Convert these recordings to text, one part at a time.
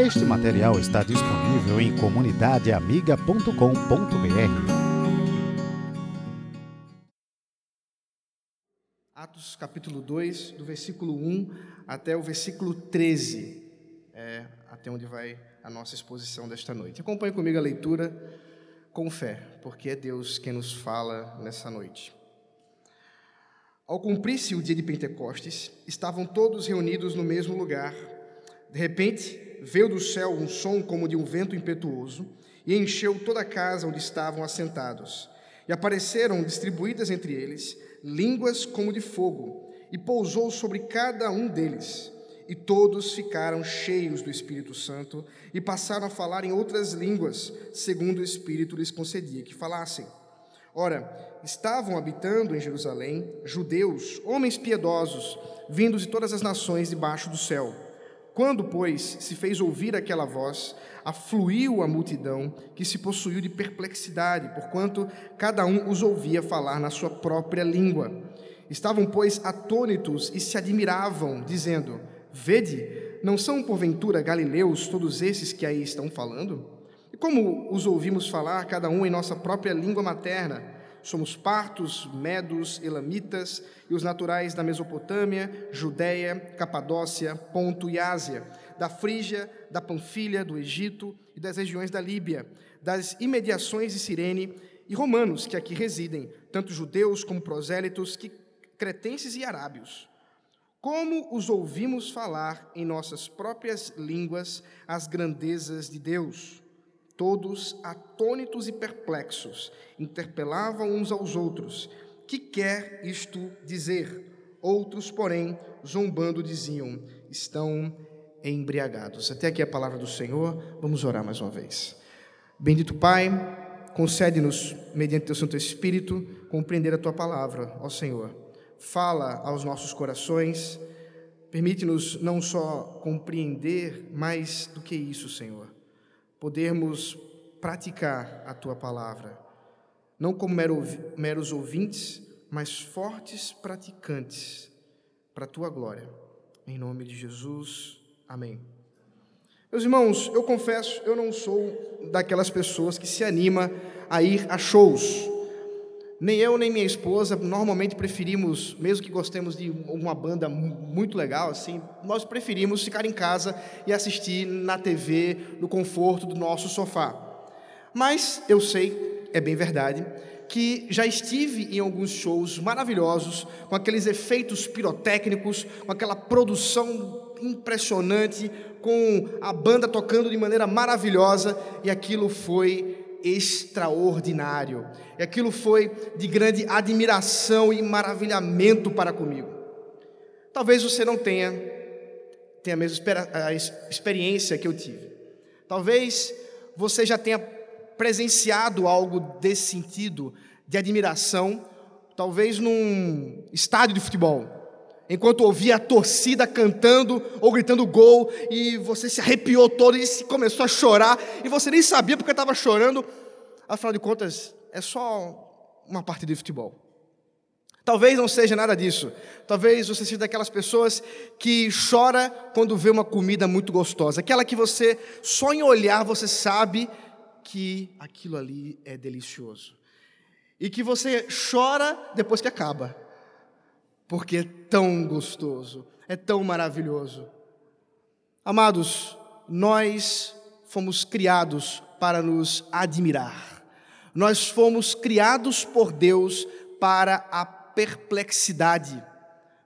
Este material está disponível em comunidadeamiga.com.br. Atos capítulo 2, do versículo 1 até o versículo 13, é até onde vai a nossa exposição desta noite. Acompanhe comigo a leitura com fé, porque é Deus quem nos fala nessa noite. Ao cumprir-se o dia de Pentecostes, estavam todos reunidos no mesmo lugar. De repente, veio do céu um som como de um vento impetuoso e encheu toda a casa onde estavam assentados. E apareceram distribuídas entre eles línguas como de fogo, e pousou sobre cada um deles. E todos ficaram cheios do Espírito Santo e passaram a falar em outras línguas, segundo o Espírito lhes concedia que falassem. Ora, estavam habitando em Jerusalém judeus, homens piedosos, vindos de todas as nações debaixo do céu. Quando, pois, se fez ouvir aquela voz, afluiu a multidão que se possuiu de perplexidade, porquanto cada um os ouvia falar na sua própria língua. Estavam, pois, atônitos e se admiravam, dizendo: Vede, não são porventura galileus todos esses que aí estão falando? E como os ouvimos falar, cada um em nossa própria língua materna? Somos partos, medos, elamitas e os naturais da Mesopotâmia, Judéia, Capadócia, Ponto e Ásia, da Frígia, da Panfilha, do Egito e das regiões da Líbia, das imediações de Cirene e romanos que aqui residem, tanto judeus como prosélitos, que, cretenses e arábios. Como os ouvimos falar em nossas próprias línguas as grandezas de Deus? Todos, atônitos e perplexos, interpelavam uns aos outros: Que quer isto dizer? Outros, porém, zombando, diziam: Estão embriagados. Até aqui a palavra do Senhor. Vamos orar mais uma vez. Bendito Pai, concede-nos, mediante teu Santo Espírito, compreender a tua palavra, ó Senhor. Fala aos nossos corações, permite-nos não só compreender, mais do que isso, Senhor podermos praticar a tua palavra, não como meros ouvintes, mas fortes praticantes para a tua glória. Em nome de Jesus, amém. Meus irmãos, eu confesso, eu não sou daquelas pessoas que se anima a ir a shows. Nem eu, nem minha esposa, normalmente preferimos, mesmo que gostemos de uma banda muito legal, assim, nós preferimos ficar em casa e assistir na TV, no conforto do nosso sofá. Mas eu sei, é bem verdade, que já estive em alguns shows maravilhosos, com aqueles efeitos pirotécnicos, com aquela produção impressionante, com a banda tocando de maneira maravilhosa, e aquilo foi extraordinário. E aquilo foi de grande admiração e maravilhamento para comigo. Talvez você não tenha, tenha a mesma experiência que eu tive. Talvez você já tenha presenciado algo desse sentido, de admiração, talvez num estádio de futebol enquanto ouvia a torcida cantando ou gritando gol, e você se arrepiou todo e começou a chorar, e você nem sabia porque estava chorando. Afinal de contas, é só uma partida de futebol. Talvez não seja nada disso. Talvez você seja daquelas pessoas que chora quando vê uma comida muito gostosa. Aquela que você, só em olhar, você sabe que aquilo ali é delicioso. E que você chora depois que acaba porque é tão gostoso, é tão maravilhoso. Amados, nós fomos criados para nos admirar. Nós fomos criados por Deus para a perplexidade.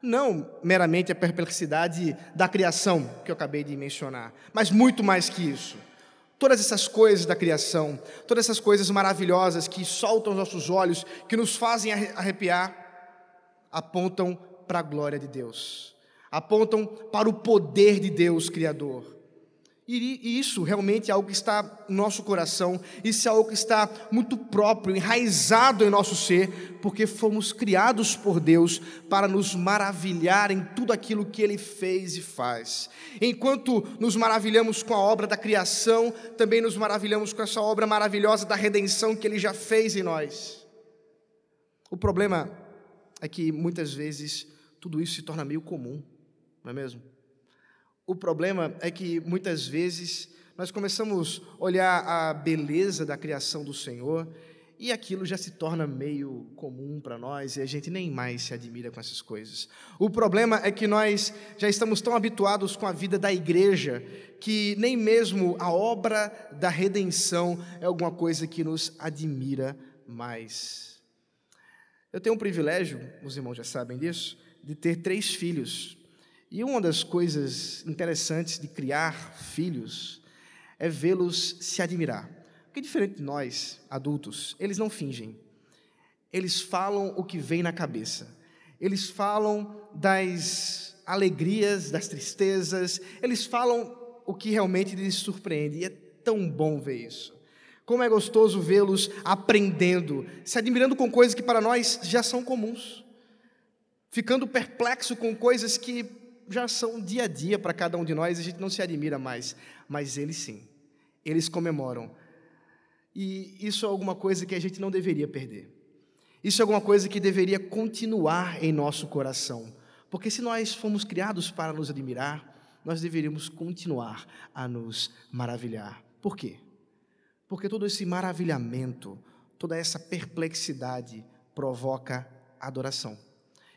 Não meramente a perplexidade da criação, que eu acabei de mencionar, mas muito mais que isso. Todas essas coisas da criação, todas essas coisas maravilhosas que soltam os nossos olhos, que nos fazem arrepiar, apontam para a glória de Deus, apontam para o poder de Deus Criador. E isso realmente é algo que está no nosso coração, isso é algo que está muito próprio, enraizado em nosso ser, porque fomos criados por Deus para nos maravilhar em tudo aquilo que Ele fez e faz. Enquanto nos maravilhamos com a obra da criação, também nos maravilhamos com essa obra maravilhosa da redenção que Ele já fez em nós. O problema é que muitas vezes tudo isso se torna meio comum, não é mesmo? O problema é que muitas vezes nós começamos a olhar a beleza da criação do Senhor e aquilo já se torna meio comum para nós e a gente nem mais se admira com essas coisas. O problema é que nós já estamos tão habituados com a vida da igreja que nem mesmo a obra da redenção é alguma coisa que nos admira mais. Eu tenho um privilégio, os irmãos já sabem disso, de ter três filhos. E uma das coisas interessantes de criar filhos é vê-los se admirar. Porque diferente de nós, adultos, eles não fingem. Eles falam o que vem na cabeça. Eles falam das alegrias, das tristezas, eles falam o que realmente lhes surpreende. E é tão bom ver isso. Como é gostoso vê-los aprendendo, se admirando com coisas que para nós já são comuns, ficando perplexo com coisas que já são dia a dia para cada um de nós, a gente não se admira mais, mas eles sim, eles comemoram. E isso é alguma coisa que a gente não deveria perder. Isso é alguma coisa que deveria continuar em nosso coração, porque se nós fomos criados para nos admirar, nós deveríamos continuar a nos maravilhar. Por quê? Porque todo esse maravilhamento, toda essa perplexidade provoca adoração.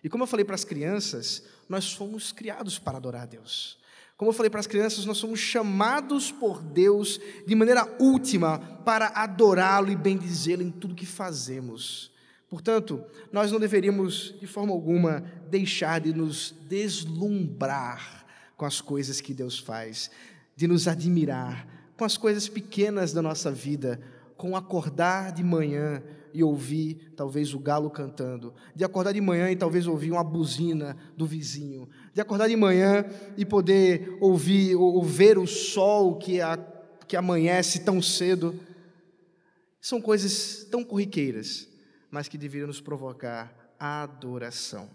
E como eu falei para as crianças, nós fomos criados para adorar a Deus. Como eu falei para as crianças, nós somos chamados por Deus de maneira última para adorá-lo e bendizê-lo em tudo que fazemos. Portanto, nós não deveríamos, de forma alguma, deixar de nos deslumbrar com as coisas que Deus faz, de nos admirar com as coisas pequenas da nossa vida, com acordar de manhã e ouvir talvez o galo cantando, de acordar de manhã e talvez ouvir uma buzina do vizinho, de acordar de manhã e poder ouvir ou ver o sol que, a, que amanhece tão cedo. São coisas tão corriqueiras, mas que deveriam nos provocar adoração.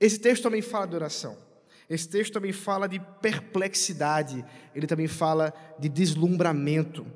Esse texto também fala de oração. Esse texto também fala de perplexidade, ele também fala de deslumbramento.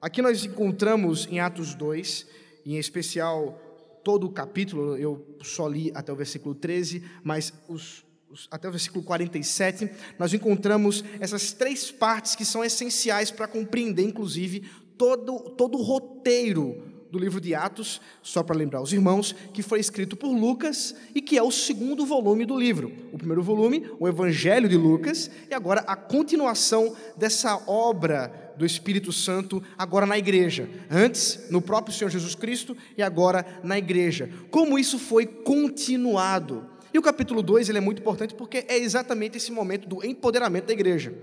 Aqui nós encontramos em Atos 2, em especial todo o capítulo, eu só li até o versículo 13, mas os, os, até o versículo 47, nós encontramos essas três partes que são essenciais para compreender, inclusive, todo, todo o roteiro do livro de Atos, só para lembrar os irmãos, que foi escrito por Lucas e que é o segundo volume do livro. O primeiro volume, o Evangelho de Lucas, e agora a continuação dessa obra do Espírito Santo, agora na igreja. Antes, no próprio Senhor Jesus Cristo e agora na igreja. Como isso foi continuado. E o capítulo 2 ele é muito importante porque é exatamente esse momento do empoderamento da igreja.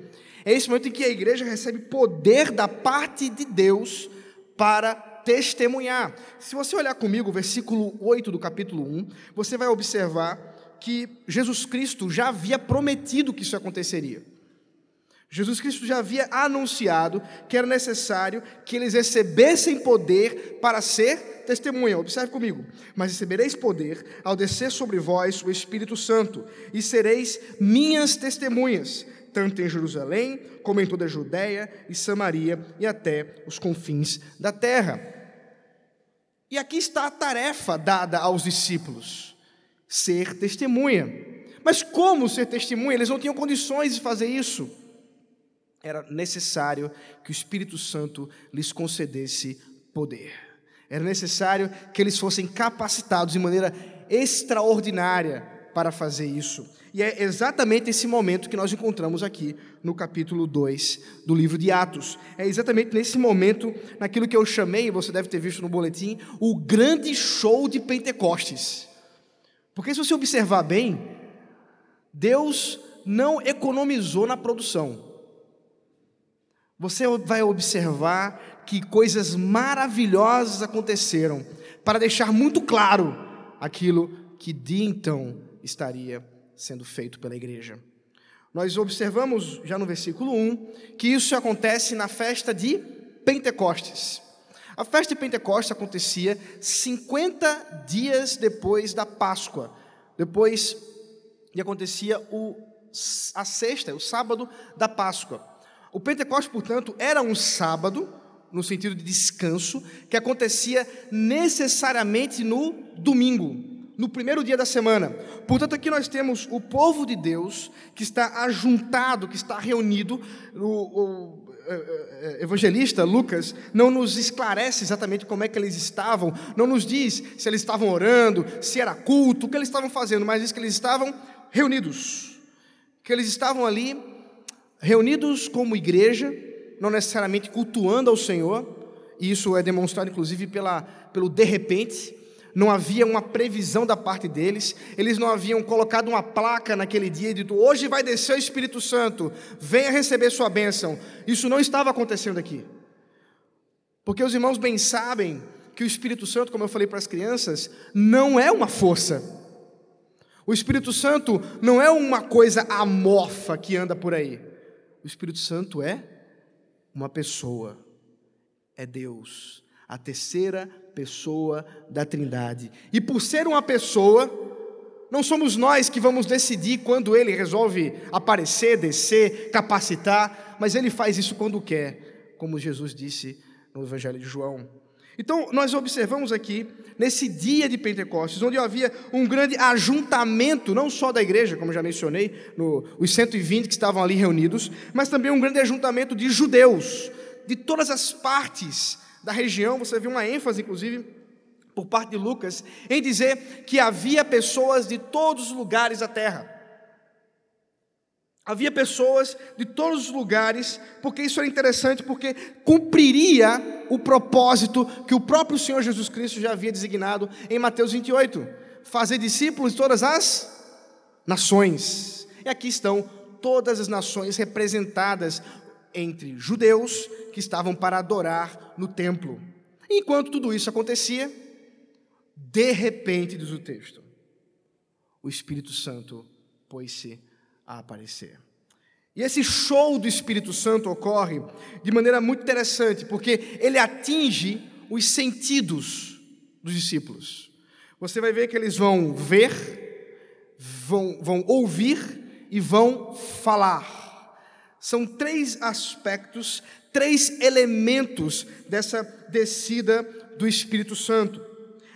É esse momento em que a igreja recebe poder da parte de Deus para testemunhar. Se você olhar comigo o versículo 8 do capítulo 1, você vai observar que Jesus Cristo já havia prometido que isso aconteceria. Jesus Cristo já havia anunciado que era necessário que eles recebessem poder para ser testemunha. Observe comigo. Mas recebereis poder ao descer sobre vós o Espírito Santo, e sereis minhas testemunhas tanto em Jerusalém, como em toda a Judéia e Samaria e até os confins da terra. E aqui está a tarefa dada aos discípulos: ser testemunha. Mas como ser testemunha? Eles não tinham condições de fazer isso. Era necessário que o Espírito Santo lhes concedesse poder. Era necessário que eles fossem capacitados de maneira extraordinária para fazer isso. E é exatamente esse momento que nós encontramos aqui no capítulo 2 do livro de Atos. É exatamente nesse momento, naquilo que eu chamei, você deve ter visto no boletim, o grande show de Pentecostes. Porque se você observar bem, Deus não economizou na produção. Você vai observar que coisas maravilhosas aconteceram para deixar muito claro aquilo que de então estaria sendo feito pela igreja. Nós observamos já no versículo 1 que isso acontece na festa de Pentecostes. A festa de Pentecostes acontecia 50 dias depois da Páscoa, depois e acontecia o, a sexta, o sábado da Páscoa. O Pentecostes, portanto, era um sábado, no sentido de descanso, que acontecia necessariamente no domingo. No primeiro dia da semana. Portanto, aqui nós temos o povo de Deus que está ajuntado, que está reunido. O, o é, é, é, evangelista Lucas não nos esclarece exatamente como é que eles estavam, não nos diz se eles estavam orando, se era culto, o que eles estavam fazendo, mas diz que eles estavam reunidos, que eles estavam ali reunidos como igreja, não necessariamente cultuando ao Senhor, e isso é demonstrado inclusive pela, pelo de repente, não havia uma previsão da parte deles, eles não haviam colocado uma placa naquele dia e dito: hoje vai descer o Espírito Santo, venha receber sua bênção. Isso não estava acontecendo aqui. Porque os irmãos bem sabem que o Espírito Santo, como eu falei para as crianças, não é uma força. O Espírito Santo não é uma coisa amorfa que anda por aí. O Espírito Santo é uma pessoa, é Deus, a terceira pessoa da Trindade. E por ser uma pessoa, não somos nós que vamos decidir quando ele resolve aparecer, descer, capacitar, mas ele faz isso quando quer, como Jesus disse no Evangelho de João. Então, nós observamos aqui, nesse dia de Pentecostes, onde havia um grande ajuntamento, não só da igreja, como já mencionei, no, os 120 que estavam ali reunidos, mas também um grande ajuntamento de judeus, de todas as partes da região, você viu uma ênfase, inclusive, por parte de Lucas, em dizer que havia pessoas de todos os lugares da terra. Havia pessoas de todos os lugares, porque isso era interessante, porque cumpriria o propósito que o próprio Senhor Jesus Cristo já havia designado em Mateus 28: fazer discípulos de todas as nações. E aqui estão todas as nações representadas entre judeus que estavam para adorar no templo. Enquanto tudo isso acontecia, de repente, diz o texto, o Espírito Santo pôs-se a aparecer. E esse show do Espírito Santo ocorre de maneira muito interessante, porque ele atinge os sentidos dos discípulos. Você vai ver que eles vão ver, vão, vão ouvir e vão falar. São três aspectos, três elementos dessa descida do Espírito Santo.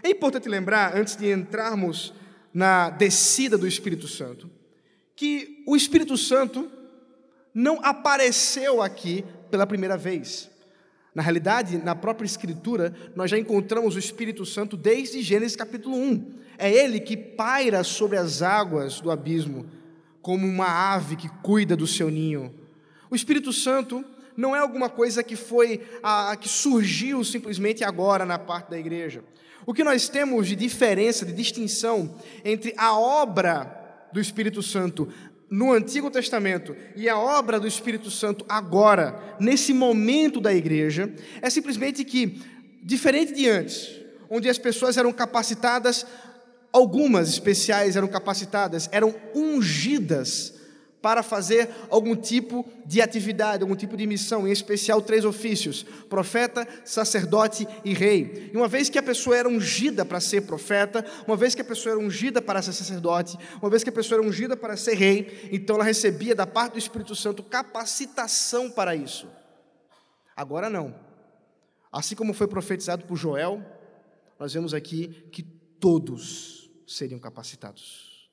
É importante lembrar, antes de entrarmos na descida do Espírito Santo, que o Espírito Santo não apareceu aqui pela primeira vez. Na realidade, na própria Escritura, nós já encontramos o Espírito Santo desde Gênesis capítulo 1. É ele que paira sobre as águas do abismo, como uma ave que cuida do seu ninho. O Espírito Santo não é alguma coisa que foi a, que surgiu simplesmente agora na parte da igreja. O que nós temos de diferença, de distinção entre a obra do Espírito Santo no Antigo Testamento e a obra do Espírito Santo agora, nesse momento da igreja, é simplesmente que, diferente de antes, onde as pessoas eram capacitadas, algumas especiais eram capacitadas, eram ungidas para fazer algum tipo de atividade, algum tipo de missão, em especial três ofícios: profeta, sacerdote e rei. E uma vez que a pessoa era ungida para ser profeta, uma vez que a pessoa era ungida para ser sacerdote, uma vez que a pessoa era ungida para ser rei, então ela recebia da parte do Espírito Santo capacitação para isso. Agora não. Assim como foi profetizado por Joel, nós vemos aqui que todos seriam capacitados.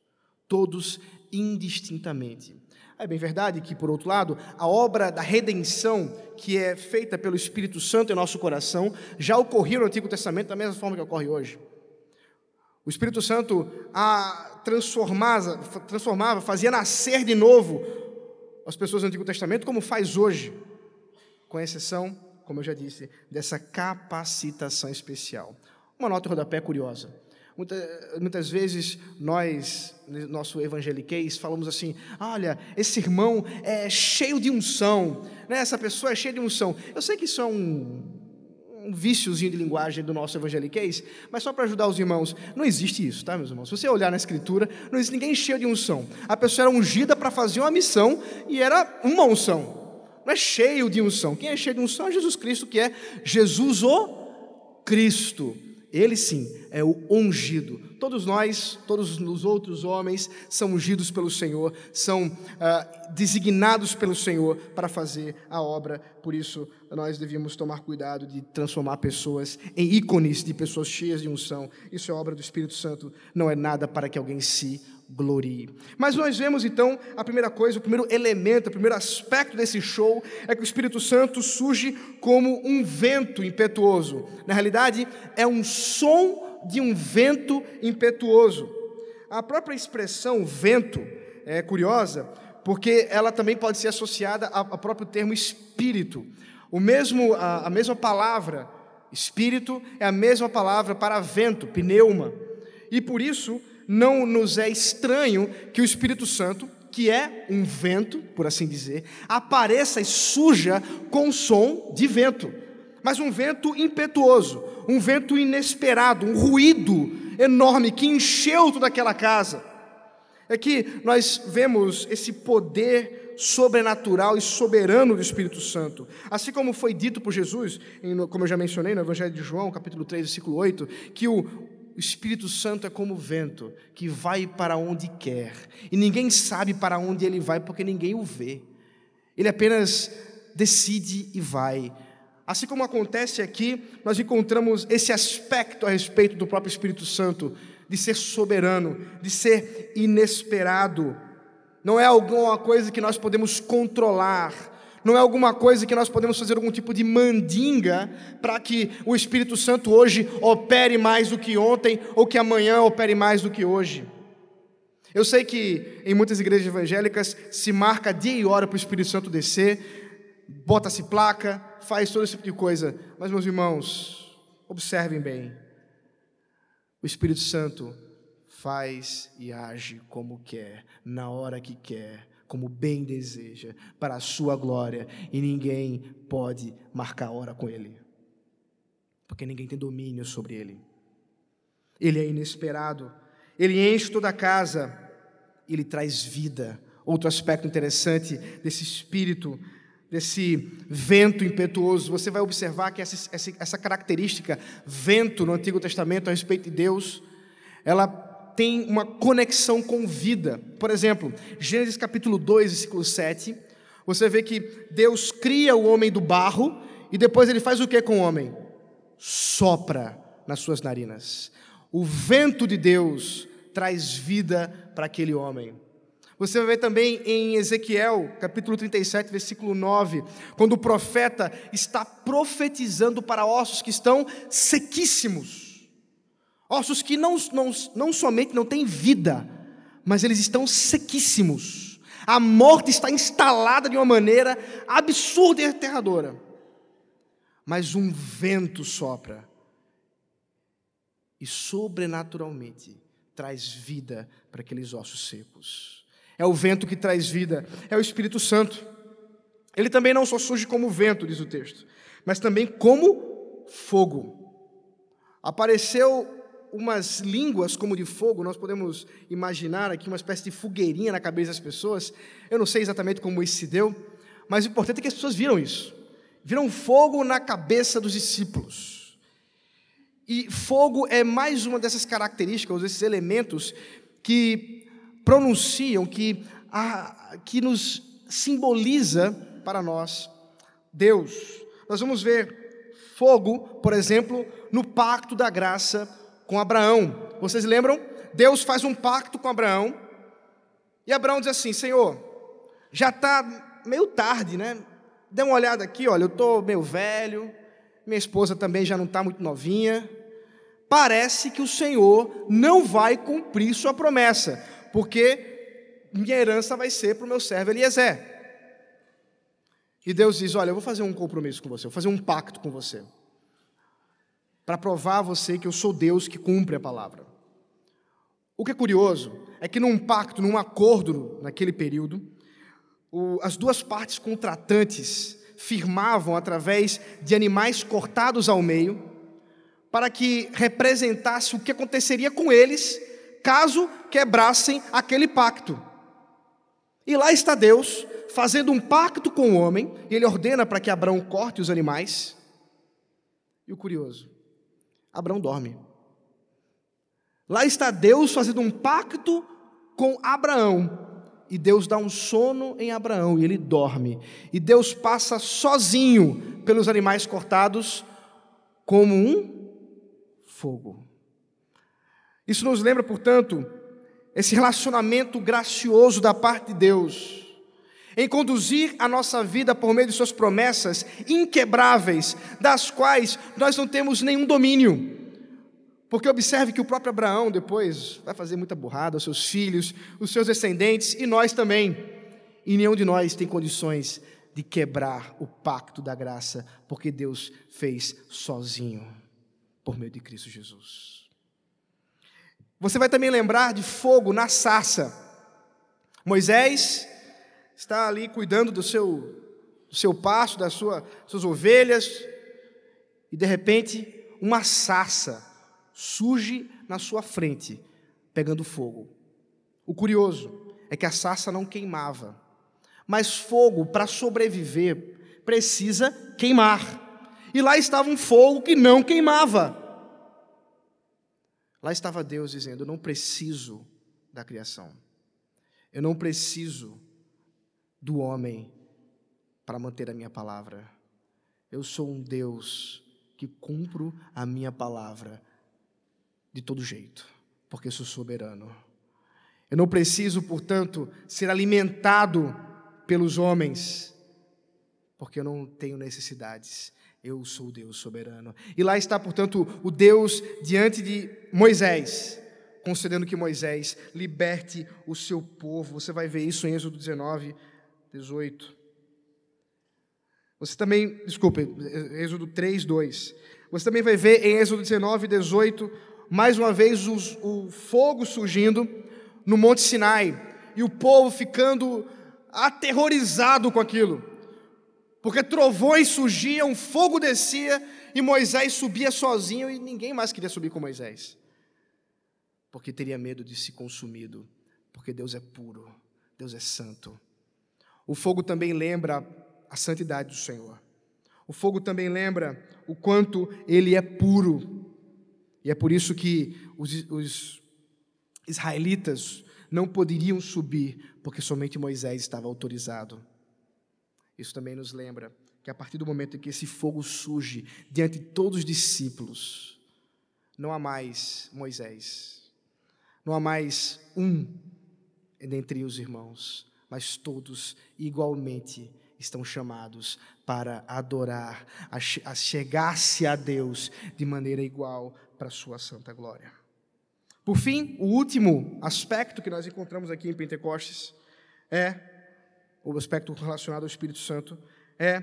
Todos indistintamente. É bem verdade que, por outro lado, a obra da redenção que é feita pelo Espírito Santo em nosso coração já ocorreu no Antigo Testamento da mesma forma que ocorre hoje. O Espírito Santo a transformava, transformava, fazia nascer de novo as pessoas do Antigo Testamento, como faz hoje, com exceção, como eu já disse, dessa capacitação especial. Uma nota rodapé curiosa. Muita, muitas vezes nós, nosso evangeliquez, falamos assim: olha, esse irmão é cheio de unção, né? essa pessoa é cheia de unção. Eu sei que isso é um, um viciozinho de linguagem do nosso evangeliquez, mas só para ajudar os irmãos, não existe isso, tá, meus irmãos? Se você olhar na Escritura, não existe ninguém cheio de unção. A pessoa era ungida para fazer uma missão e era uma unção. Não é cheio de unção. Quem é cheio de unção é Jesus Cristo, que é Jesus o Cristo. Ele sim é o ungido. Todos nós, todos os outros homens, são ungidos pelo Senhor, são ah, designados pelo Senhor para fazer a obra. Por isso, nós devíamos tomar cuidado de transformar pessoas em ícones de pessoas cheias de unção. Isso é obra do Espírito Santo, não é nada para que alguém se glorie. Mas nós vemos então a primeira coisa, o primeiro elemento, o primeiro aspecto desse show é que o Espírito Santo surge como um vento impetuoso. Na realidade, é um som de um vento impetuoso. A própria expressão vento é curiosa, porque ela também pode ser associada ao próprio termo espírito. O mesmo, a, a mesma palavra espírito é a mesma palavra para vento, pneuma. E por isso não nos é estranho que o Espírito Santo, que é um vento, por assim dizer, apareça e suja com som de vento mas um vento impetuoso, um vento inesperado, um ruído enorme que encheu toda aquela casa. É que nós vemos esse poder sobrenatural e soberano do Espírito Santo. Assim como foi dito por Jesus, como eu já mencionei no Evangelho de João, capítulo 3, versículo 8, que o Espírito Santo é como o vento, que vai para onde quer, e ninguém sabe para onde ele vai porque ninguém o vê. Ele apenas decide e vai. Assim como acontece aqui, nós encontramos esse aspecto a respeito do próprio Espírito Santo, de ser soberano, de ser inesperado. Não é alguma coisa que nós podemos controlar, não é alguma coisa que nós podemos fazer algum tipo de mandinga para que o Espírito Santo hoje opere mais do que ontem ou que amanhã opere mais do que hoje. Eu sei que em muitas igrejas evangélicas se marca dia e hora para o Espírito Santo descer, bota-se placa, faz todo esse tipo de coisa. Mas, meus irmãos, observem bem: o Espírito Santo faz e age como quer, na hora que quer, como bem deseja, para a sua glória, e ninguém pode marcar hora com ele, porque ninguém tem domínio sobre ele. Ele é inesperado, ele enche toda a casa, ele traz vida. Outro aspecto interessante desse espírito desse vento impetuoso, você vai observar que essa, essa, essa, característica, vento no Antigo Testamento a respeito de Deus, ela tem uma conexão com vida. Por exemplo, Gênesis capítulo 2, versículo 7, você vê que Deus cria o homem do barro e depois ele faz o que com o homem? Sopra nas suas narinas. O vento de Deus traz vida para aquele homem. Você vai ver também em Ezequiel, capítulo 37, versículo 9, quando o profeta está profetizando para ossos que estão sequíssimos, ossos que não, não, não somente não têm vida, mas eles estão sequíssimos. A morte está instalada de uma maneira absurda e aterradora. Mas um vento sopra e sobrenaturalmente traz vida para aqueles ossos secos é o vento que traz vida, é o Espírito Santo. Ele também não só surge como vento, diz o texto, mas também como fogo. Apareceu umas línguas como de fogo, nós podemos imaginar aqui uma espécie de fogueirinha na cabeça das pessoas. Eu não sei exatamente como isso se deu, mas o importante é que as pessoas viram isso. Viram fogo na cabeça dos discípulos. E fogo é mais uma dessas características, desses elementos que pronunciam, que, a, que nos simboliza para nós Deus. Nós vamos ver fogo, por exemplo, no pacto da graça com Abraão. Vocês lembram? Deus faz um pacto com Abraão e Abraão diz assim: Senhor, já está meio tarde, né? Dê uma olhada aqui, olha, eu estou meio velho, minha esposa também já não está muito novinha. Parece que o Senhor não vai cumprir sua promessa porque minha herança vai ser para o meu servo Eliezer. E Deus diz: Olha, eu vou fazer um compromisso com você, vou fazer um pacto com você, para provar a você que eu sou Deus que cumpre a palavra. O que é curioso é que num pacto, num acordo naquele período, as duas partes contratantes firmavam através de animais cortados ao meio, para que representasse o que aconteceria com eles caso quebrassem aquele pacto. E lá está Deus fazendo um pacto com o homem, e ele ordena para que Abraão corte os animais. E o curioso, Abraão dorme. Lá está Deus fazendo um pacto com Abraão. E Deus dá um sono em Abraão e ele dorme. E Deus passa sozinho pelos animais cortados como um fogo. Isso nos lembra, portanto, esse relacionamento gracioso da parte de Deus em conduzir a nossa vida por meio de Suas promessas inquebráveis, das quais nós não temos nenhum domínio. Porque observe que o próprio Abraão depois vai fazer muita burrada aos seus filhos, os seus descendentes e nós também. E nenhum de nós tem condições de quebrar o pacto da graça, porque Deus fez sozinho, por meio de Cristo Jesus. Você vai também lembrar de fogo na sarça. Moisés está ali cuidando do seu, do seu pasto, das sua, suas ovelhas, e de repente uma sarça surge na sua frente, pegando fogo. O curioso é que a sarça não queimava, mas fogo, para sobreviver, precisa queimar. E lá estava um fogo que não queimava. Lá estava Deus dizendo: Eu não preciso da criação, eu não preciso do homem para manter a minha palavra. Eu sou um Deus que cumpro a minha palavra de todo jeito, porque sou soberano. Eu não preciso, portanto, ser alimentado pelos homens, porque eu não tenho necessidades. Eu sou o Deus soberano. E lá está, portanto, o Deus diante de Moisés, concedendo que Moisés liberte o seu povo. Você vai ver isso em Êxodo 19, 18. Você também, desculpe, Êxodo 3, 2. Você também vai ver em Êxodo 19, 18 mais uma vez os, o fogo surgindo no Monte Sinai e o povo ficando aterrorizado com aquilo, porque trovões surgiam, fogo descia e Moisés subia sozinho e ninguém mais queria subir com Moisés, porque teria medo de ser consumido, porque Deus é puro, Deus é santo. O fogo também lembra a santidade do Senhor. O fogo também lembra o quanto ele é puro. E é por isso que os, os israelitas não poderiam subir, porque somente Moisés estava autorizado. Isso também nos lembra que a partir do momento em que esse fogo surge diante de todos os discípulos, não há mais Moisés, não há mais um dentre os irmãos, mas todos igualmente estão chamados para adorar, a chegar-se a Deus de maneira igual para a sua santa glória. Por fim, o último aspecto que nós encontramos aqui em Pentecostes é o aspecto relacionado ao Espírito Santo é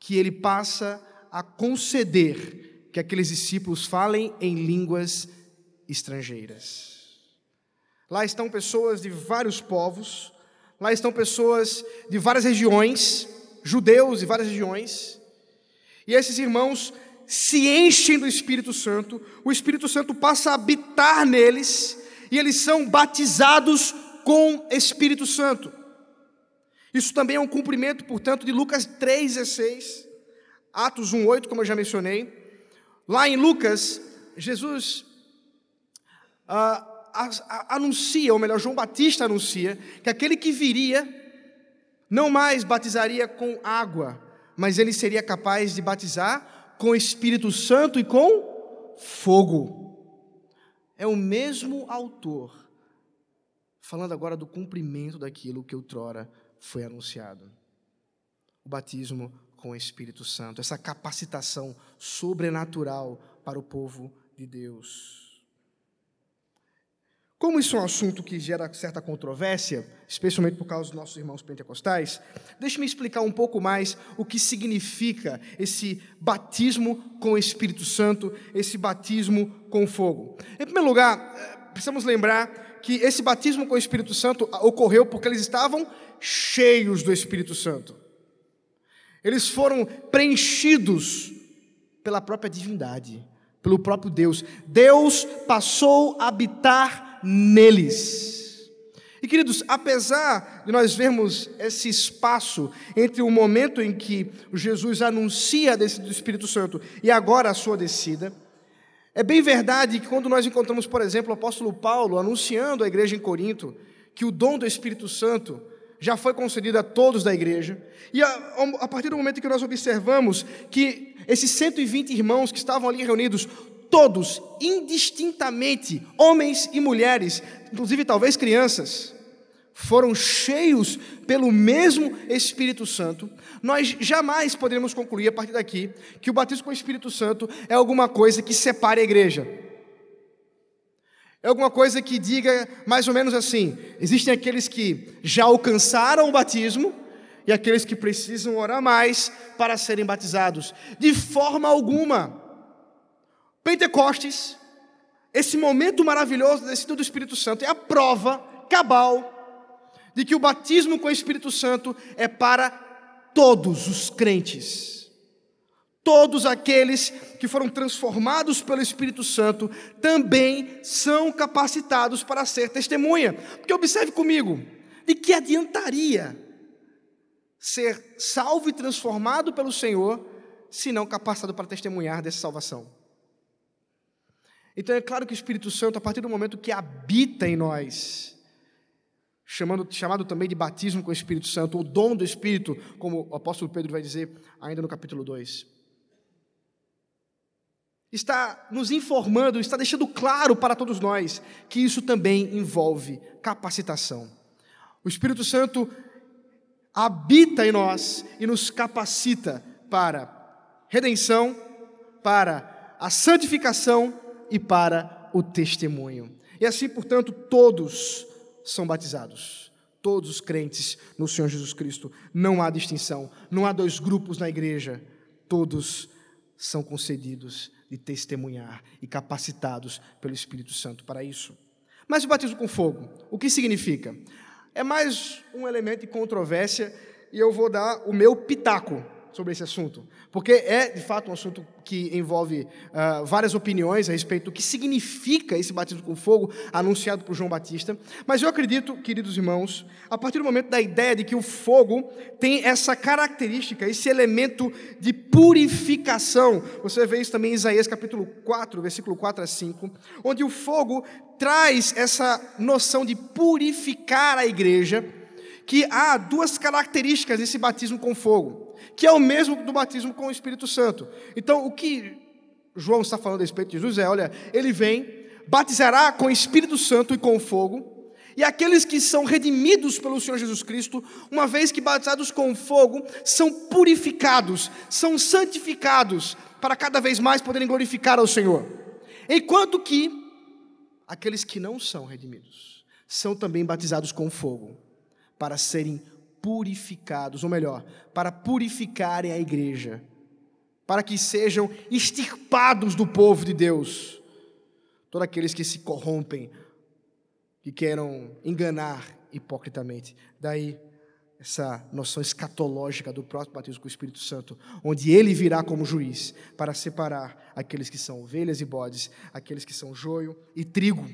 que ele passa a conceder que aqueles discípulos falem em línguas estrangeiras. Lá estão pessoas de vários povos, lá estão pessoas de várias regiões, judeus de várias regiões, e esses irmãos se enchem do Espírito Santo, o Espírito Santo passa a habitar neles e eles são batizados com Espírito Santo. Isso também é um cumprimento, portanto, de Lucas 3,16, Atos 1,8, como eu já mencionei. Lá em Lucas, Jesus ah, anuncia, ou melhor, João Batista anuncia, que aquele que viria não mais batizaria com água, mas ele seria capaz de batizar com Espírito Santo e com fogo. É o mesmo autor, falando agora do cumprimento daquilo que outrora foi anunciado. O batismo com o Espírito Santo, essa capacitação sobrenatural para o povo de Deus. Como isso é um assunto que gera certa controvérsia, especialmente por causa dos nossos irmãos pentecostais, deixe-me explicar um pouco mais o que significa esse batismo com o Espírito Santo, esse batismo com fogo. Em primeiro lugar, eh, precisamos lembrar que esse batismo com o Espírito Santo ocorreu porque eles estavam cheios do Espírito Santo. Eles foram preenchidos pela própria divindade, pelo próprio Deus. Deus passou a habitar neles. E queridos, apesar de nós vermos esse espaço entre o momento em que Jesus anuncia a descida do Espírito Santo e agora a sua descida, É bem verdade que quando nós encontramos, por exemplo, o apóstolo Paulo anunciando à igreja em Corinto que o dom do Espírito Santo já foi concedido a todos da igreja, e a, a partir do momento que nós observamos que esses 120 irmãos que estavam ali reunidos, todos, indistintamente, homens e mulheres, inclusive talvez crianças, foram cheios pelo mesmo Espírito Santo, nós jamais poderemos concluir a partir daqui que o batismo com o Espírito Santo é alguma coisa que separe a igreja. É alguma coisa que diga mais ou menos assim: existem aqueles que já alcançaram o batismo e aqueles que precisam orar mais para serem batizados. De forma alguma. Pentecostes, esse momento maravilhoso desse do Espírito Santo, é a prova cabal de que o batismo com o Espírito Santo é para todos os crentes. Todos aqueles que foram transformados pelo Espírito Santo também são capacitados para ser testemunha. Porque observe comigo, de que adiantaria ser salvo e transformado pelo Senhor se não capacitado para testemunhar dessa salvação? Então é claro que o Espírito Santo, a partir do momento que habita em nós, chamando, chamado também de batismo com o Espírito Santo, o dom do Espírito, como o apóstolo Pedro vai dizer ainda no capítulo 2. Está nos informando, está deixando claro para todos nós que isso também envolve capacitação. O Espírito Santo habita em nós e nos capacita para redenção, para a santificação e para o testemunho. E assim, portanto, todos são batizados. Todos os crentes no Senhor Jesus Cristo. Não há distinção. Não há dois grupos na igreja. Todos são concedidos de testemunhar e capacitados pelo Espírito Santo para isso. Mas o batismo com fogo, o que significa? É mais um elemento de controvérsia e eu vou dar o meu pitaco sobre esse assunto, porque é de fato um assunto que envolve uh, várias opiniões a respeito do que significa esse batismo com fogo anunciado por João Batista. Mas eu acredito, queridos irmãos, a partir do momento da ideia de que o fogo tem essa característica, esse elemento de purificação. Você vê isso também em Isaías capítulo 4, versículo 4 a 5, onde o fogo traz essa noção de purificar a igreja que há duas características desse batismo com fogo, que é o mesmo do batismo com o Espírito Santo. Então, o que João está falando a respeito de Jesus é: olha, ele vem, batizará com o Espírito Santo e com fogo, e aqueles que são redimidos pelo Senhor Jesus Cristo, uma vez que batizados com fogo, são purificados, são santificados, para cada vez mais poderem glorificar ao Senhor. Enquanto que aqueles que não são redimidos são também batizados com fogo para serem purificados, ou melhor, para purificarem a igreja, para que sejam extirpados do povo de Deus, todos aqueles que se corrompem, que queiram enganar hipocritamente. Daí essa noção escatológica do próprio batismo com o Espírito Santo, onde ele virá como juiz para separar aqueles que são ovelhas e bodes, aqueles que são joio e trigo.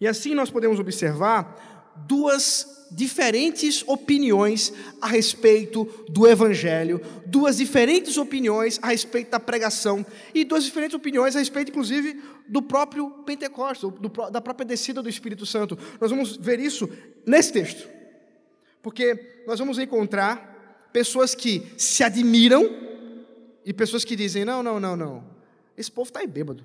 E assim nós podemos observar duas diferentes opiniões a respeito do Evangelho, duas diferentes opiniões a respeito da pregação e duas diferentes opiniões a respeito, inclusive, do próprio Pentecostes, do, da própria descida do Espírito Santo. Nós vamos ver isso nesse texto, porque nós vamos encontrar pessoas que se admiram e pessoas que dizem: não, não, não, não, esse povo está aí bêbado.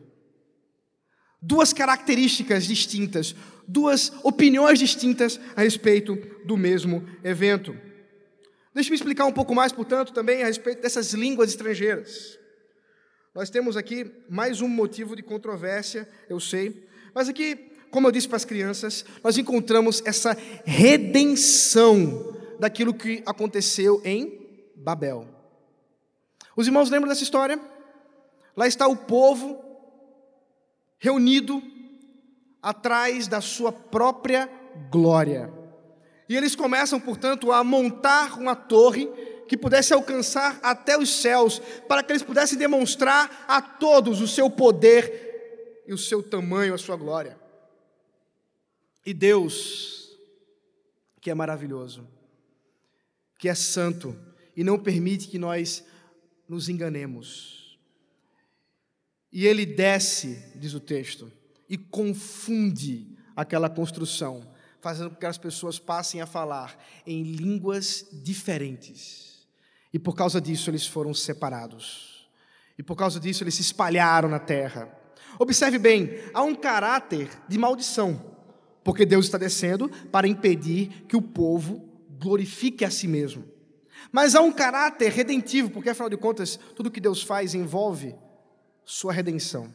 Duas características distintas, duas opiniões distintas a respeito do mesmo evento. Deixe-me explicar um pouco mais, portanto, também a respeito dessas línguas estrangeiras. Nós temos aqui mais um motivo de controvérsia, eu sei, mas aqui, como eu disse para as crianças, nós encontramos essa redenção daquilo que aconteceu em Babel. Os irmãos lembram dessa história? Lá está o povo reunido atrás da sua própria glória. E eles começam, portanto, a montar uma torre que pudesse alcançar até os céus, para que eles pudessem demonstrar a todos o seu poder e o seu tamanho, a sua glória. E Deus, que é maravilhoso, que é santo e não permite que nós nos enganemos. E ele desce, diz o texto, e confunde aquela construção, fazendo com que as pessoas passem a falar em línguas diferentes. E por causa disso eles foram separados. E por causa disso eles se espalharam na terra. Observe bem, há um caráter de maldição, porque Deus está descendo para impedir que o povo glorifique a si mesmo. Mas há um caráter redentivo, porque afinal de contas, tudo que Deus faz envolve sua redenção.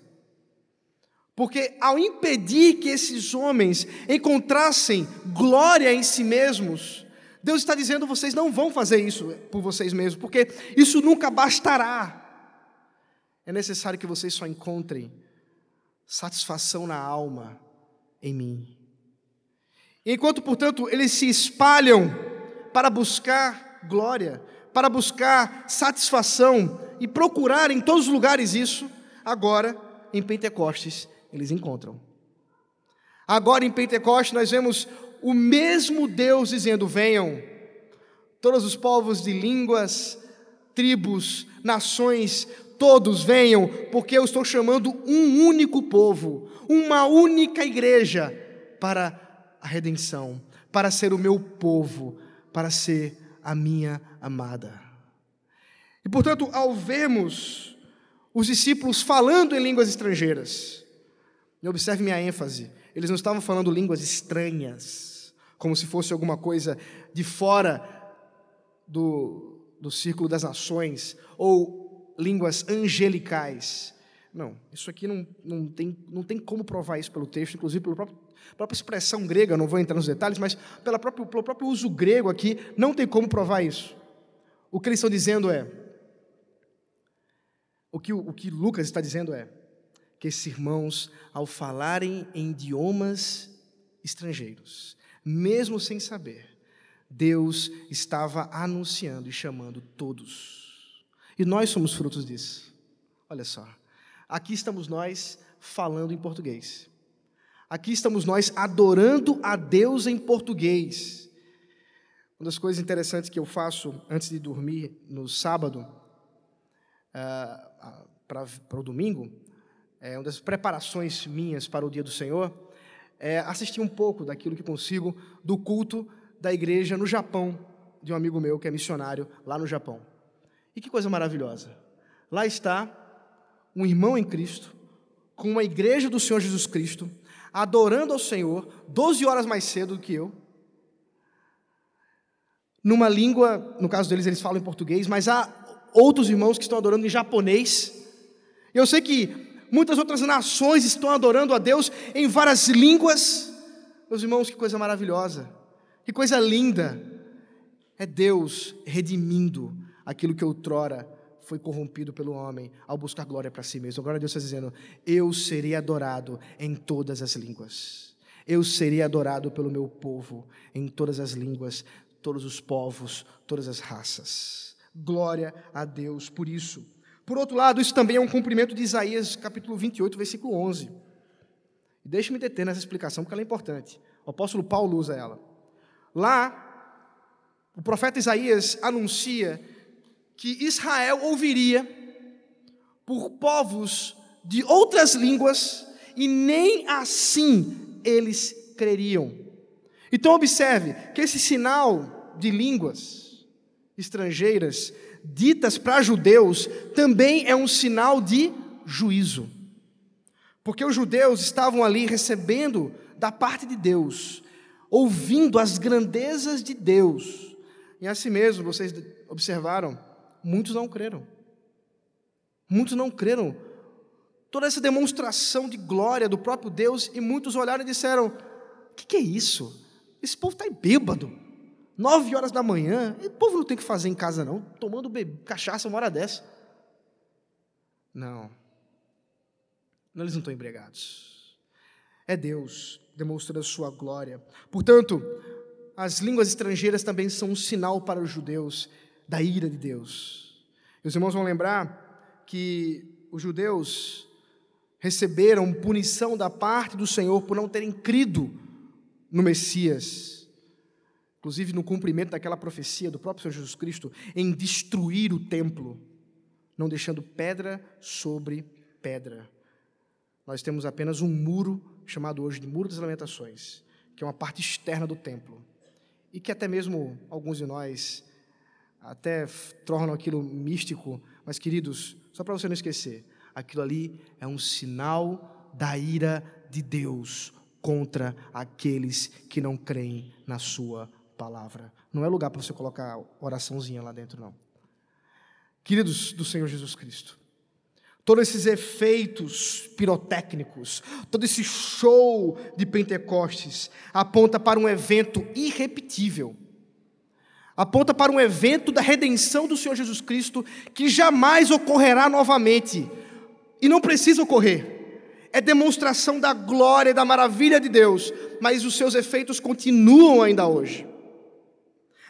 Porque ao impedir que esses homens encontrassem glória em si mesmos, Deus está dizendo: vocês não vão fazer isso por vocês mesmos, porque isso nunca bastará. É necessário que vocês só encontrem satisfação na alma em mim. Enquanto, portanto, eles se espalham para buscar glória, para buscar satisfação e procurar em todos os lugares isso, agora, em Pentecostes, eles encontram. Agora, em Pentecostes, nós vemos o mesmo Deus dizendo: venham, todos os povos de línguas, tribos, nações, todos venham, porque eu estou chamando um único povo, uma única igreja para a redenção, para ser o meu povo, para ser a minha amada. E portanto, ao vermos os discípulos falando em línguas estrangeiras, e observe minha ênfase, eles não estavam falando línguas estranhas, como se fosse alguma coisa de fora do, do círculo das nações, ou línguas angelicais. Não, isso aqui não, não, tem, não tem como provar isso pelo texto, inclusive pela própria, própria expressão grega, não vou entrar nos detalhes, mas pela própria, pelo próprio uso grego aqui, não tem como provar isso. O que eles estão dizendo é, o que, o que Lucas está dizendo é que esses irmãos, ao falarem em idiomas estrangeiros, mesmo sem saber, Deus estava anunciando e chamando todos. E nós somos frutos disso. Olha só. Aqui estamos nós falando em português. Aqui estamos nós adorando a Deus em português. Uma das coisas interessantes que eu faço antes de dormir no sábado, uh, para o domingo, é, uma das preparações minhas para o dia do Senhor, é assistir um pouco daquilo que consigo do culto da igreja no Japão, de um amigo meu que é missionário lá no Japão. E que coisa maravilhosa! Lá está um irmão em Cristo, com uma igreja do Senhor Jesus Cristo, adorando ao Senhor, 12 horas mais cedo do que eu, numa língua, no caso deles eles falam em português, mas há outros irmãos que estão adorando em japonês. Eu sei que muitas outras nações estão adorando a Deus em várias línguas. Meus irmãos, que coisa maravilhosa, que coisa linda. É Deus redimindo aquilo que outrora foi corrompido pelo homem ao buscar glória para si mesmo. Agora Deus está dizendo: Eu serei adorado em todas as línguas. Eu serei adorado pelo meu povo em todas as línguas, todos os povos, todas as raças. Glória a Deus por isso. Por outro lado, isso também é um cumprimento de Isaías capítulo 28, versículo 11. Deixe-me deter nessa explicação, porque ela é importante. O apóstolo Paulo usa ela. Lá, o profeta Isaías anuncia que Israel ouviria por povos de outras línguas e nem assim eles creriam. Então, observe que esse sinal de línguas estrangeiras ditas para judeus também é um sinal de juízo. Porque os judeus estavam ali recebendo da parte de Deus, ouvindo as grandezas de Deus. E assim mesmo, vocês observaram, muitos não creram. Muitos não creram. Toda essa demonstração de glória do próprio Deus, e muitos olharam e disseram: O que, que é isso? Esse povo está bêbado. Nove horas da manhã, o povo não tem o que fazer em casa, não, tomando cachaça uma hora dessa. Não. não. Eles não estão embriagados. É Deus demonstrando a sua glória. Portanto, as línguas estrangeiras também são um sinal para os judeus da ira de Deus. E os irmãos vão lembrar que os judeus receberam punição da parte do Senhor por não terem crido no Messias inclusive no cumprimento daquela profecia do próprio Senhor Jesus Cristo, em destruir o templo, não deixando pedra sobre pedra. Nós temos apenas um muro, chamado hoje de Muro das Lamentações, que é uma parte externa do templo. E que até mesmo alguns de nós até tornam aquilo místico, mas queridos, só para você não esquecer, aquilo ali é um sinal da ira de Deus contra aqueles que não creem na sua palavra. Não é lugar para você colocar oraçãozinha lá dentro, não. Queridos do Senhor Jesus Cristo, todos esses efeitos pirotécnicos, todo esse show de Pentecostes aponta para um evento irrepetível. Aponta para um evento da redenção do Senhor Jesus Cristo que jamais ocorrerá novamente. E não precisa ocorrer. É demonstração da glória e da maravilha de Deus, mas os seus efeitos continuam ainda hoje.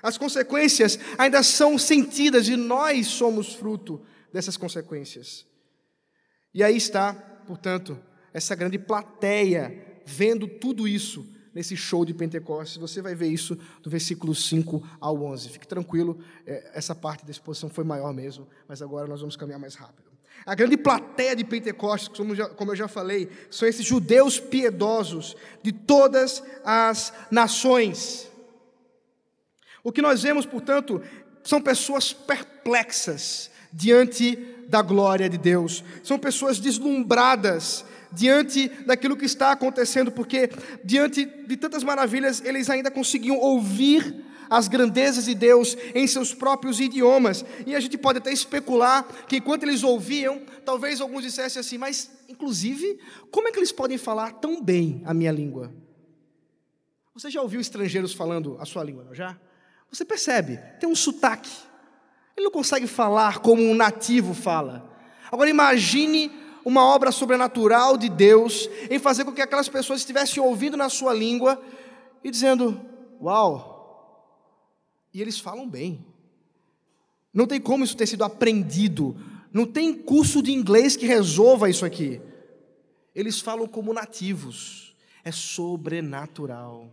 As consequências ainda são sentidas e nós somos fruto dessas consequências. E aí está, portanto, essa grande plateia vendo tudo isso nesse show de Pentecostes. Você vai ver isso do versículo 5 ao 11. Fique tranquilo, é, essa parte da exposição foi maior mesmo, mas agora nós vamos caminhar mais rápido. A grande plateia de Pentecostes, como eu já falei, são esses judeus piedosos de todas as nações. O que nós vemos, portanto, são pessoas perplexas diante da glória de Deus. São pessoas deslumbradas diante daquilo que está acontecendo, porque diante de tantas maravilhas, eles ainda conseguiam ouvir as grandezas de Deus em seus próprios idiomas. E a gente pode até especular que enquanto eles ouviam, talvez alguns dissessem assim, mas inclusive, como é que eles podem falar tão bem a minha língua? Você já ouviu estrangeiros falando a sua língua, não já? Você percebe, tem um sotaque ele não consegue falar como um nativo fala. Agora imagine uma obra sobrenatural de Deus em fazer com que aquelas pessoas estivessem ouvindo na sua língua e dizendo: Uau! E eles falam bem. Não tem como isso ter sido aprendido. Não tem curso de inglês que resolva isso aqui. Eles falam como nativos. É sobrenatural.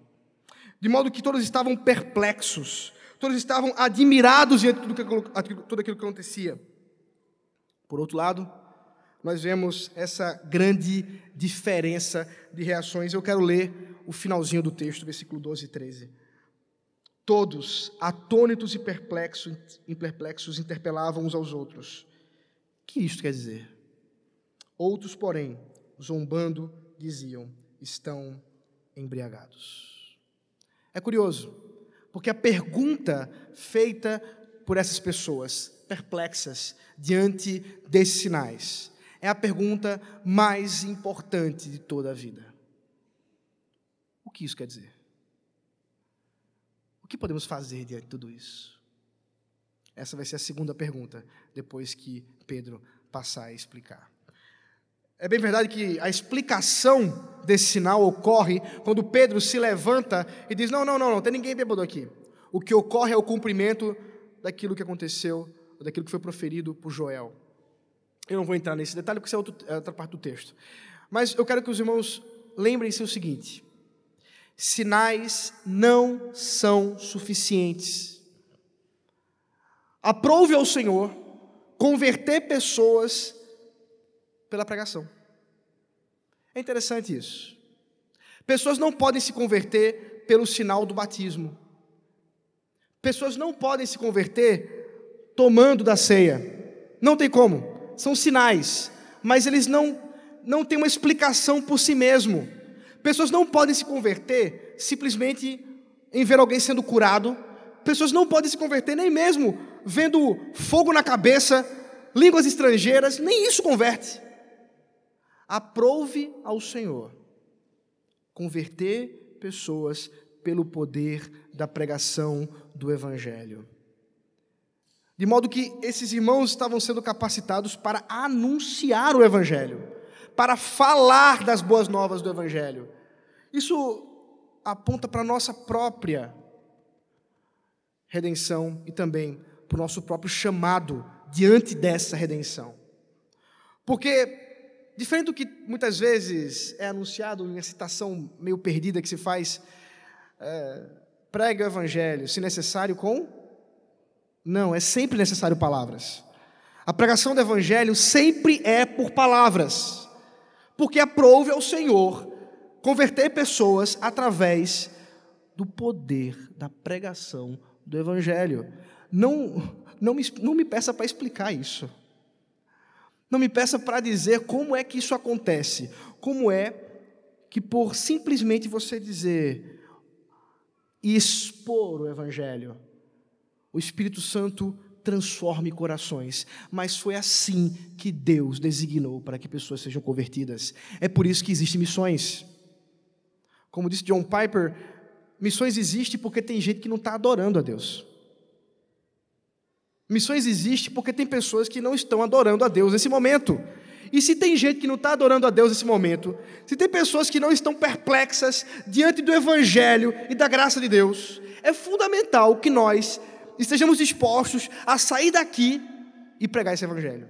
De modo que todos estavam perplexos todos estavam admirados diante de tudo aquilo que acontecia. Por outro lado, nós vemos essa grande diferença de reações. Eu quero ler o finalzinho do texto, versículo 12 e 13. Todos, atônitos e perplexos, perplexos, interpelavam uns aos outros. O que isto quer dizer? Outros, porém, zombando, diziam: estão embriagados. É curioso, porque a pergunta feita por essas pessoas perplexas diante desses sinais é a pergunta mais importante de toda a vida. O que isso quer dizer? O que podemos fazer diante de tudo isso? Essa vai ser a segunda pergunta, depois que Pedro passar a explicar. É bem verdade que a explicação desse sinal ocorre quando Pedro se levanta e diz: Não, não, não, não tem ninguém bêbado aqui. O que ocorre é o cumprimento daquilo que aconteceu, daquilo que foi proferido por Joel. Eu não vou entrar nesse detalhe porque isso é, outro, é outra parte do texto. Mas eu quero que os irmãos lembrem-se o seguinte: sinais não são suficientes. Aprove ao Senhor converter pessoas pela pregação. É interessante isso. Pessoas não podem se converter pelo sinal do batismo. Pessoas não podem se converter tomando da ceia. Não tem como. São sinais, mas eles não não têm uma explicação por si mesmo. Pessoas não podem se converter simplesmente em ver alguém sendo curado. Pessoas não podem se converter nem mesmo vendo fogo na cabeça, línguas estrangeiras, nem isso converte aprove ao Senhor converter pessoas pelo poder da pregação do Evangelho. De modo que esses irmãos estavam sendo capacitados para anunciar o Evangelho, para falar das boas novas do Evangelho. Isso aponta para a nossa própria redenção e também para o nosso próprio chamado diante dessa redenção. Porque Diferente do que muitas vezes é anunciado em uma citação meio perdida que se faz, é, prega o evangelho, se necessário com. Não, é sempre necessário palavras. A pregação do Evangelho sempre é por palavras, porque aprove ao Senhor converter pessoas através do poder da pregação do Evangelho. Não, não, me, não me peça para explicar isso. Não me peça para dizer como é que isso acontece. Como é que por simplesmente você dizer e expor o Evangelho, o Espírito Santo transforme corações. Mas foi assim que Deus designou para que pessoas sejam convertidas. É por isso que existem missões. Como disse John Piper, missões existem porque tem gente que não está adorando a Deus. Missões existem porque tem pessoas que não estão adorando a Deus nesse momento. E se tem gente que não está adorando a Deus nesse momento, se tem pessoas que não estão perplexas diante do Evangelho e da graça de Deus, é fundamental que nós estejamos dispostos a sair daqui e pregar esse Evangelho,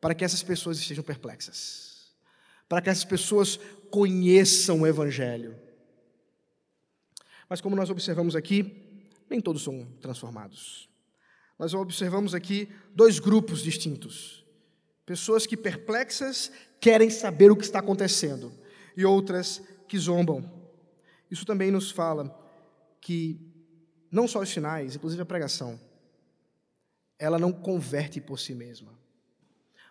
para que essas pessoas estejam perplexas, para que essas pessoas conheçam o Evangelho. Mas como nós observamos aqui, nem todos são transformados. Nós observamos aqui dois grupos distintos. Pessoas que perplexas querem saber o que está acontecendo, e outras que zombam. Isso também nos fala que não só os sinais, inclusive a pregação, ela não converte por si mesma.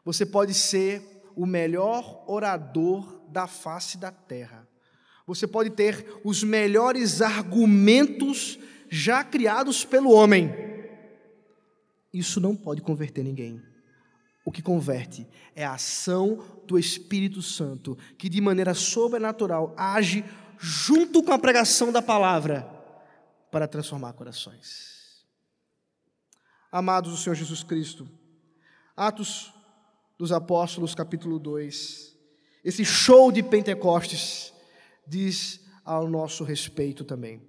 Você pode ser o melhor orador da face da terra. Você pode ter os melhores argumentos já criados pelo homem. Isso não pode converter ninguém. O que converte é a ação do Espírito Santo, que de maneira sobrenatural age junto com a pregação da palavra para transformar corações. Amados do Senhor Jesus Cristo, Atos dos Apóstolos, capítulo 2, esse show de Pentecostes diz ao nosso respeito também.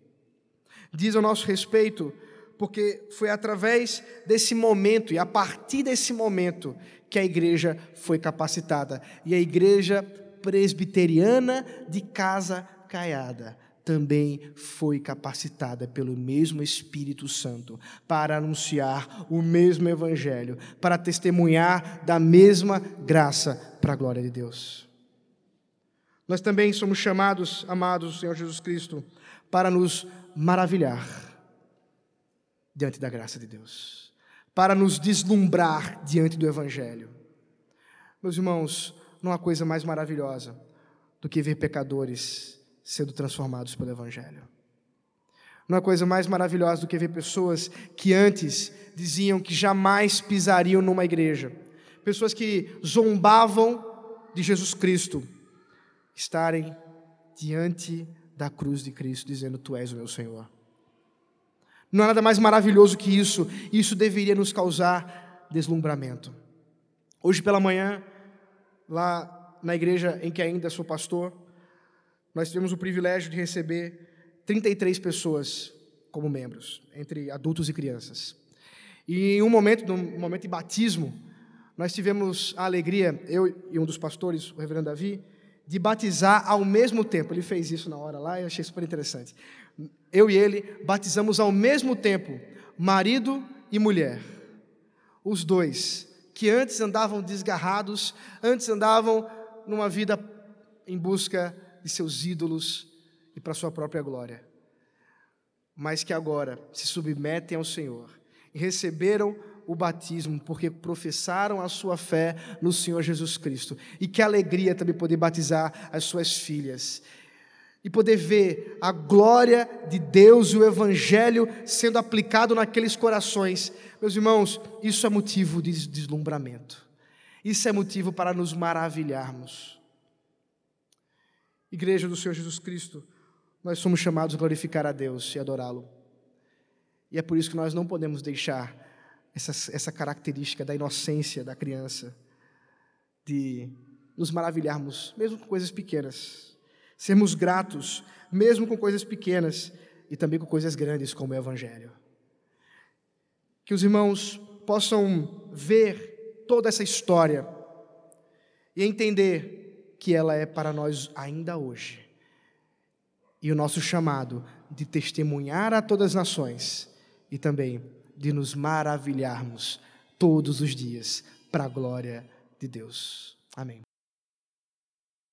Diz ao nosso respeito porque foi através desse momento e a partir desse momento que a igreja foi capacitada. E a igreja presbiteriana de Casa Caiada também foi capacitada pelo mesmo Espírito Santo para anunciar o mesmo Evangelho, para testemunhar da mesma graça para a glória de Deus. Nós também somos chamados, amados do Senhor Jesus Cristo, para nos maravilhar diante da graça de Deus, para nos deslumbrar diante do Evangelho. Meus irmãos, não há coisa mais maravilhosa do que ver pecadores sendo transformados pelo Evangelho. Não há coisa mais maravilhosa do que ver pessoas que antes diziam que jamais pisariam numa igreja, pessoas que zombavam de Jesus Cristo, estarem diante da cruz de Cristo, dizendo: Tu és o meu Senhor. Não há nada mais maravilhoso que isso. Isso deveria nos causar deslumbramento. Hoje pela manhã, lá na igreja em que ainda sou pastor, nós tivemos o privilégio de receber 33 pessoas como membros, entre adultos e crianças. E em um momento, num momento de batismo, nós tivemos a alegria, eu e um dos pastores, o reverendo Davi, de batizar ao mesmo tempo. Ele fez isso na hora lá e eu achei super interessante eu e ele batizamos ao mesmo tempo, marido e mulher. Os dois, que antes andavam desgarrados, antes andavam numa vida em busca de seus ídolos e para sua própria glória, mas que agora se submetem ao Senhor e receberam o batismo porque professaram a sua fé no Senhor Jesus Cristo. E que alegria também poder batizar as suas filhas e poder ver a glória de Deus e o Evangelho sendo aplicado naqueles corações. Meus irmãos, isso é motivo de deslumbramento, isso é motivo para nos maravilharmos. Igreja do Senhor Jesus Cristo, nós somos chamados a glorificar a Deus e adorá-lo. E é por isso que nós não podemos deixar essa, essa característica da inocência da criança, de nos maravilharmos, mesmo com coisas pequenas sermos gratos, mesmo com coisas pequenas e também com coisas grandes, como o Evangelho. Que os irmãos possam ver toda essa história e entender que ela é para nós ainda hoje. E o nosso chamado de testemunhar a todas as nações e também de nos maravilharmos todos os dias, para a glória de Deus. Amém.